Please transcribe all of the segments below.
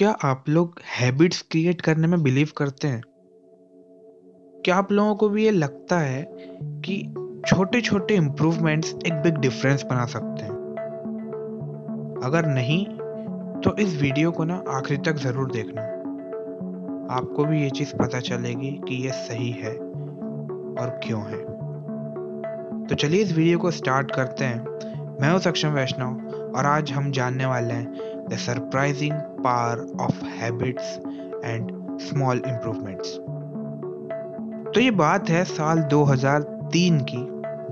क्या आप लोग हैबिट्स क्रिएट करने में बिलीव करते हैं? क्या आप लोगों को भी ये लगता है कि छोटे छोटे इम्प्रूवमेंट्स एक बिग डिफरेंस बना सकते हैं? अगर नहीं तो इस वीडियो को ना आखिरी तक ज़रूर देखना। आपको भी ये चीज़ पता चलेगी कि ये सही है और क्यों है। तो चलिए इस वीडियो को स्टार्ट करते हैं। मैं हूँ सक्षम वैष्णव और आज हम जानने वाले हैं the surprising power of habits and small improvements. तो ये बात है साल 2003 की,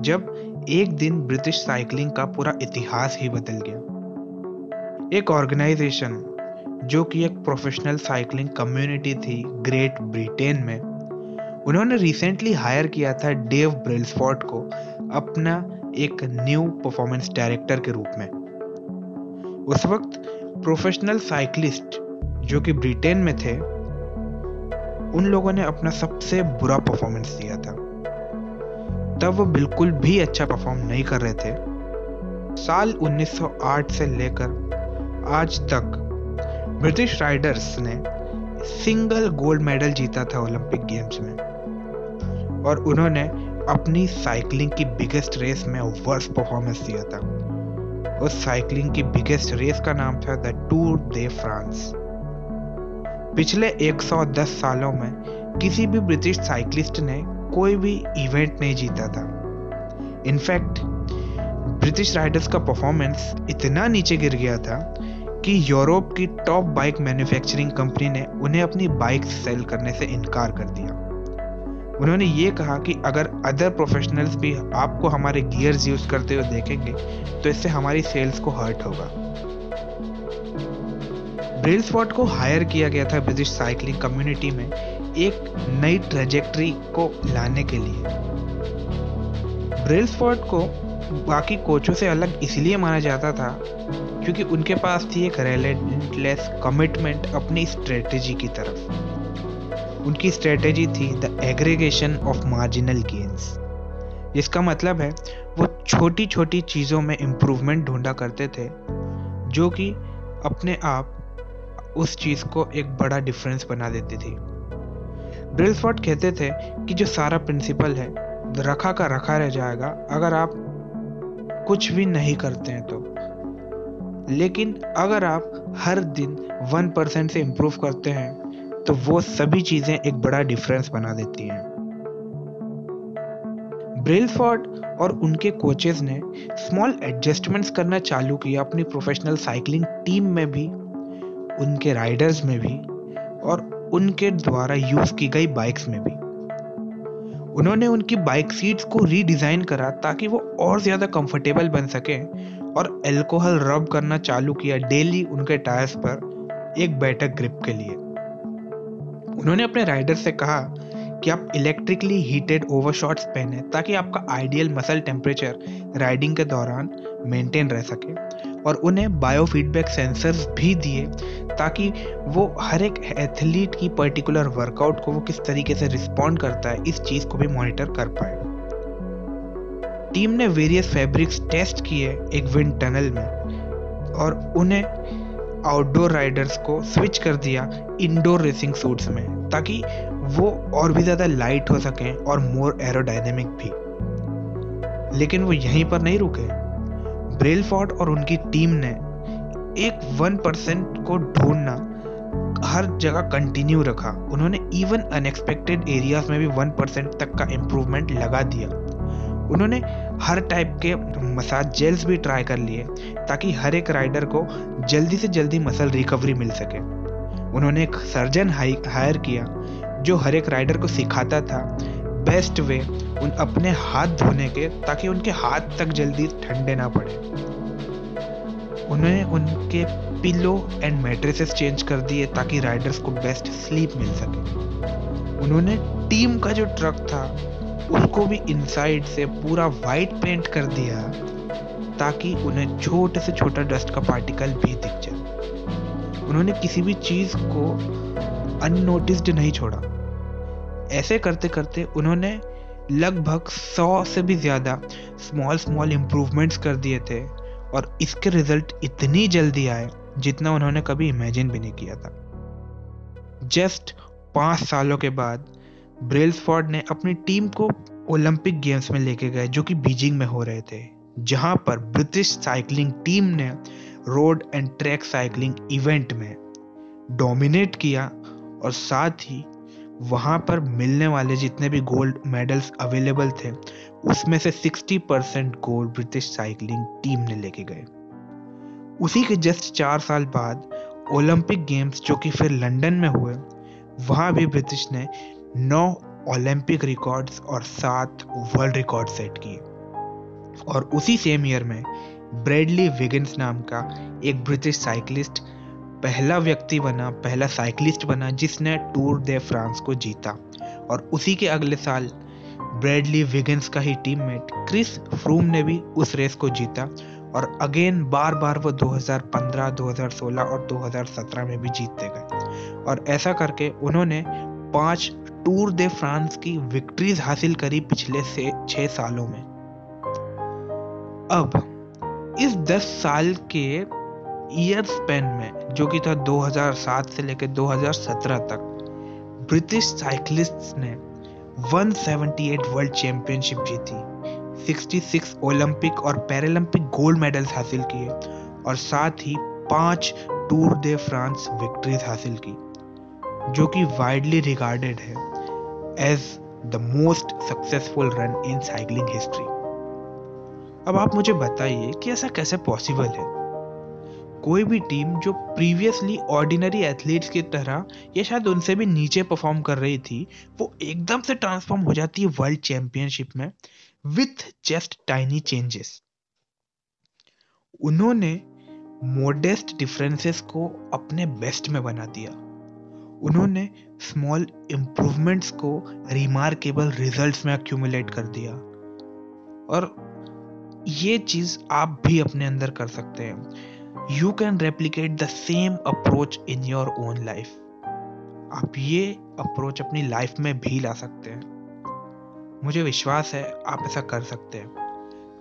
जब एक दिन ब्रिटिश साइकिलिंग का पूरा इतिहास ही बदल गया एक ऑर्गेनाइजेशन जो कि एक प्रोफेशनल साइकिलिंग कम्युनिटी थी ग्रेट ब्रिटेन में, उन्होंने रिसेंटली हायर किया था डेव ब्रिल्सफोर्ड को अपना एक न्यू परफॉर्मेंस डायरेक्टर के रूप में उस वक्त प्रोफेशनल साइकिलिस्ट जो कि ब्रिटेन में थे, उन लोगों ने अपना सबसे बुरा परफॉर्मेंस दिया था। तब वो बिल्कुल भी अच्छा परफॉर्म नहीं कर रहे थे। साल 1908 से लेकर आज तक ब्रिटिश राइडर्स ने सिंगल गोल्ड मेडल जीता था ओलंपिक गेम्स में। और उन्होंने अपनी साइकिलिंग की बिगेस्ट रेस में वर्स्ट परफॉर्मेंस दिया था। उस साइकिलिंग की बिगेस्ट रेस का नाम था द टूर दे फ्रांस पिछले 110 सालों में किसी भी ब्रिटिश साइकिलिस्ट ने कोई भी इवेंट नहीं जीता था. इनफैक्ट ब्रिटिश राइडर्स का परफॉर्मेंस इतना नीचे गिर गया था कि यूरोप की टॉप बाइक मैन्युफैक्चरिंग कंपनी ने उन्हें अपनी बाइक सेल करने से इनकार कर दिया। उन्होंने ये कहा कि अगर अदर प्रोफेशनल्स भी आपको हमारे गियर्स यूज़ करते हुए देखेंगे तो इससे हमारी सेल्स को हर्ट होगा। ब्रेलस्पॉट को हायर किया गया था ब्रिटिश साइकिलिंग कम्युनिटी में एक नई ट्रेजेक्ट्री को लाने के लिए। ब्रेलस्पॉट को बाकी कोचों से अलग इसलिए माना जाता था क्योंकि उनके पास थी एक रेलेंटलेस कमिटमेंट अपनी स्ट्रेटेजी की तरफ़। उनकी स्ट्रेटेजी थी the aggregation of marginal gains जिसका मतलब है, वो छोटी छोटी चीज़ों में इम्प्रूवमेंट ढूंढा करते थे, जो कि अपने आप उस चीज़ को एक बड़ा डिफरेंस बना देती थी। ब्रिल्सफोर्ड कहते थे कि जो सारा प्रिंसिपल है, रखा का रखा रह जाएगा, अगर आप कुछ भी नहीं करते हैं तो। लेकिन अगर आप हर दिन वन परसेंट से इम्प्रूव करते हैं तो वो सभी चीज़ें एक बड़ा डिफरेंस बना देती हैं। ब्रेलफोर्ड और उनके कोचेज ने स्मॉल एडजस्टमेंट्स करना चालू किया अपनी प्रोफेशनल साइकिलिंग टीम में भी, उनके राइडर्स में भी और उनके द्वारा यूज़ की गई बाइक्स में भी। उन्होंने उनकी बाइक सीट्स को रीडिजाइन करा ताकि वो और ज़्यादा कंफर्टेबल बन सके और एल्कोहल रब करना चालू किया डेली उनके टायर्स पर एक बेटर ग्रिप के लिए। उन्होंने अपने राइडर से कहा कि आप इलेक्ट्रिकली हीटेड ओवरशॉट्स पहने ताकि आपका आइडियल मसल टेम्परेचर राइडिंग के दौरान मेंटेन रह सके और उन्हें बायोफीडबैक सेंसर्स भी दिए ताकि वो हर एक एथलीट की पर्टिकुलर वर्कआउट को वो किस तरीके से रिस्पॉन्ड करता है, इस चीज़ को भी मॉनिटर कर पाए। टीम ने वेरियस फैब्रिक्स टेस्ट किए एक विंड टनल में और उन्हें आउटडोर राइडर्स को स्विच कर दिया इंडोर रेसिंग सूट्स में, ताकि वो और भी ज़्यादा लाइट हो सकें और मोर एरोडाइनमिक भी। लेकिन वो यहीं पर नहीं रुके। ब्रेलफोर्ड और उनकी टीम ने एक वन परसेंट को ढूंढना, हर जगह कंटिन्यू रखा। उन्होंने इवन अनएक्सपेक्टेड एरियाज़ में भी वन परसेंट तक का इम्प्रूवमेंट लगा दिया। उन्होंने हर टाइप के मसाज जेल्स भी ट्राई कर लिए, ताकि हर एक राइडर को जल्दी से जल्दी मसल रिकवरी मिल सके। उन्होंने एक सर्जन हायर किया, जो हर एक राइडर को सिखाता था बेस्ट वे उन अपने हाथ धोने के, ताकि उनके हाथ तक जल्दी ठंडे ना पड़े। उन्होंने उनके पिलो एंड मेट्रेसेस चेंज कर दिए, ताकि राइडर्स को बेस्ट स्लीप मिल सके। उन्होंने टीम का जो ट्रक था उसको भी इनसाइड से पूरा वाइट पेंट कर दिया ताकि उन्हें छोटे से छोटा डस्ट का पार्टिकल भी दिख जाए। उन्होंने किसी भी चीज़ को अननोटिस्ड नहीं छोड़ा। ऐसे करते करते उन्होंने लगभग सौ से भी ज़्यादा स्मॉल स्मॉल इम्प्रूवमेंट्स कर दिए थे और इसके रिज़ल्ट इतनी जल्दी आए जितना उन्होंने कभी इमेजिन भी नहीं किया था। जस्ट पाँच सालों के बाद ब्रेल्सफोर्ड ने अपनी टीम को ओलंपिक गेम्स में लेके गए, जो कि बीजिंग में हो रहे थे, जहाँ पर ब्रिटिश साइकिलिंग टीम ने road and track cycling event में डोमिनेट किया और साथ ही वहाँ पर मिलने वाले जितने भी गोल्ड मेडल्स अवेलेबल थे, उसमें से 60 percent gold British cycling team ने लेके गए। उसी के जस्ट चार साल बाद ओलंपिक गेम्स, जो कि फिर लंदन में हुए, वहाँ भी ब्रिटिश ने नौ ओलंपिक रिकॉर्ड्स और सात वर्ल्ड रिकॉर्ड सेट किए। और उसी सेम ईयर में ब्रेडली विगिन्स नाम का एक ब्रिटिश साइकिलिस्ट पहला व्यक्ति बना पहला साइकिलिस्ट बना जिसने टूर दे फ्रांस को जीता। और उसी के अगले साल ब्रेडली विगिन्स का ही टीममेट क्रिस फ्रूम ने भी उस रेस को जीता। और अगेन बार बार वो 2015, 2016 और 2017 में भी जीतते गए। और ऐसा करके उन्होंने पाँच टूर दे फ्रांस की विक्ट्रीज हासिल करी पिछले से छह सालों में। अब, इस 10 साल के ईयर स्पेन में, जो कि था 2007 से लेकर 2017 तक, ब्रिटिश साइकिलिस्ट्स ने 178 वर्ल्ड चैंपियनशिप जीती 66 ओलंपिक और पैरालंपिक गोल्ड मेडल्स हासिल किए, और साथ ही पाँच टूर दे फ्रांस विक्ट्रीज हासिल की। जो कि वाइडली रिगार्डेड है as the most successful run in cycling history अब आप मुझे बताइए कि ऐसा कैसे पॉसिबल है? कोई भी टीम जो प्रीवियसली ऑर्डिनरी एथलीट्स की तरह या शायद उनसे भी नीचे परफॉर्म कर रही थी, वो एकदम से ट्रांसफॉर्म हो जाती है वर्ल्ड चैंपियनशिप में विथ जस्ट टाइनी चेंजेस उन्होंने मोडेस्ट डिफरेंसेस को अपने बेस्ट में बना दिया। उन्होंने स्मॉल इम्प्रूवमेंट्स को रिमार्केबल रिजल्ट्स में अक्यूमुलेट कर दिया। और ये चीज़ आप भी अपने अंदर कर सकते हैं। You can replicate the same approach in your own life आप ये अप्रोच अपनी लाइफ में भी ला सकते हैं। मुझे विश्वास है आप ऐसा कर सकते हैं।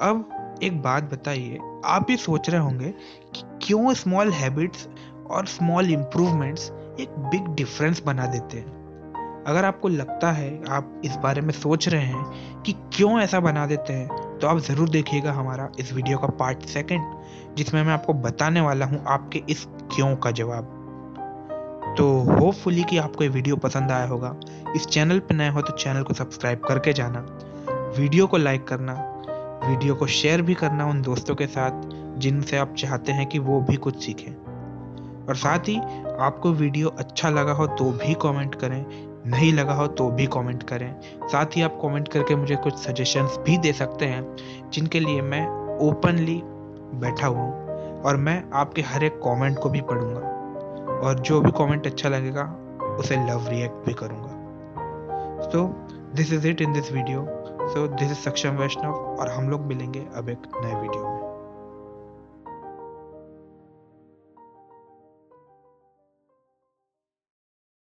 अब एक बात बताइए, आप भी सोच रहे होंगे कि क्यों स्मॉल हैबिट्स और स्मॉल इम्प्रूवमेंट्स एक बिग डिफरेंस बना देते हैं। अगर आपको लगता है, आप इस बारे में सोच रहे हैं कि क्यों ऐसा बना देते हैं तो आप ज़रूर देखिएगा हमारा इस वीडियो का पार्ट सेकंड जिसमें मैं आपको बताने वाला हूँ आपके इस क्यों का जवाब। तो होपफुली कि आपको ये वीडियो पसंद आया होगा। इस चैनल पर नए हो तो चैनल को सब्सक्राइब करके जाना। वीडियो को लाइक करना। वीडियो को शेयर भी करना उन दोस्तों के साथ, जिनसे आप चाहते हैं कि वो भी कुछ सीखें। और साथ ही आपको वीडियो अच्छा लगा हो तो भी कमेंट करें, नहीं लगा हो तो भी कमेंट करें। साथ ही आप कमेंट करके मुझे कुछ सजेशंस भी दे सकते हैं, जिनके लिए मैं ओपनली बैठा हूँ और मैं आपके हर एक कमेंट को भी पढ़ूँगा। और जो भी कमेंट अच्छा लगेगा, उसे लव रिएक्ट भी करूँगा। So this is it in this video so this is Saksham Vaishnav और हम लोग मिलेंगे अब एक नए वीडियो में।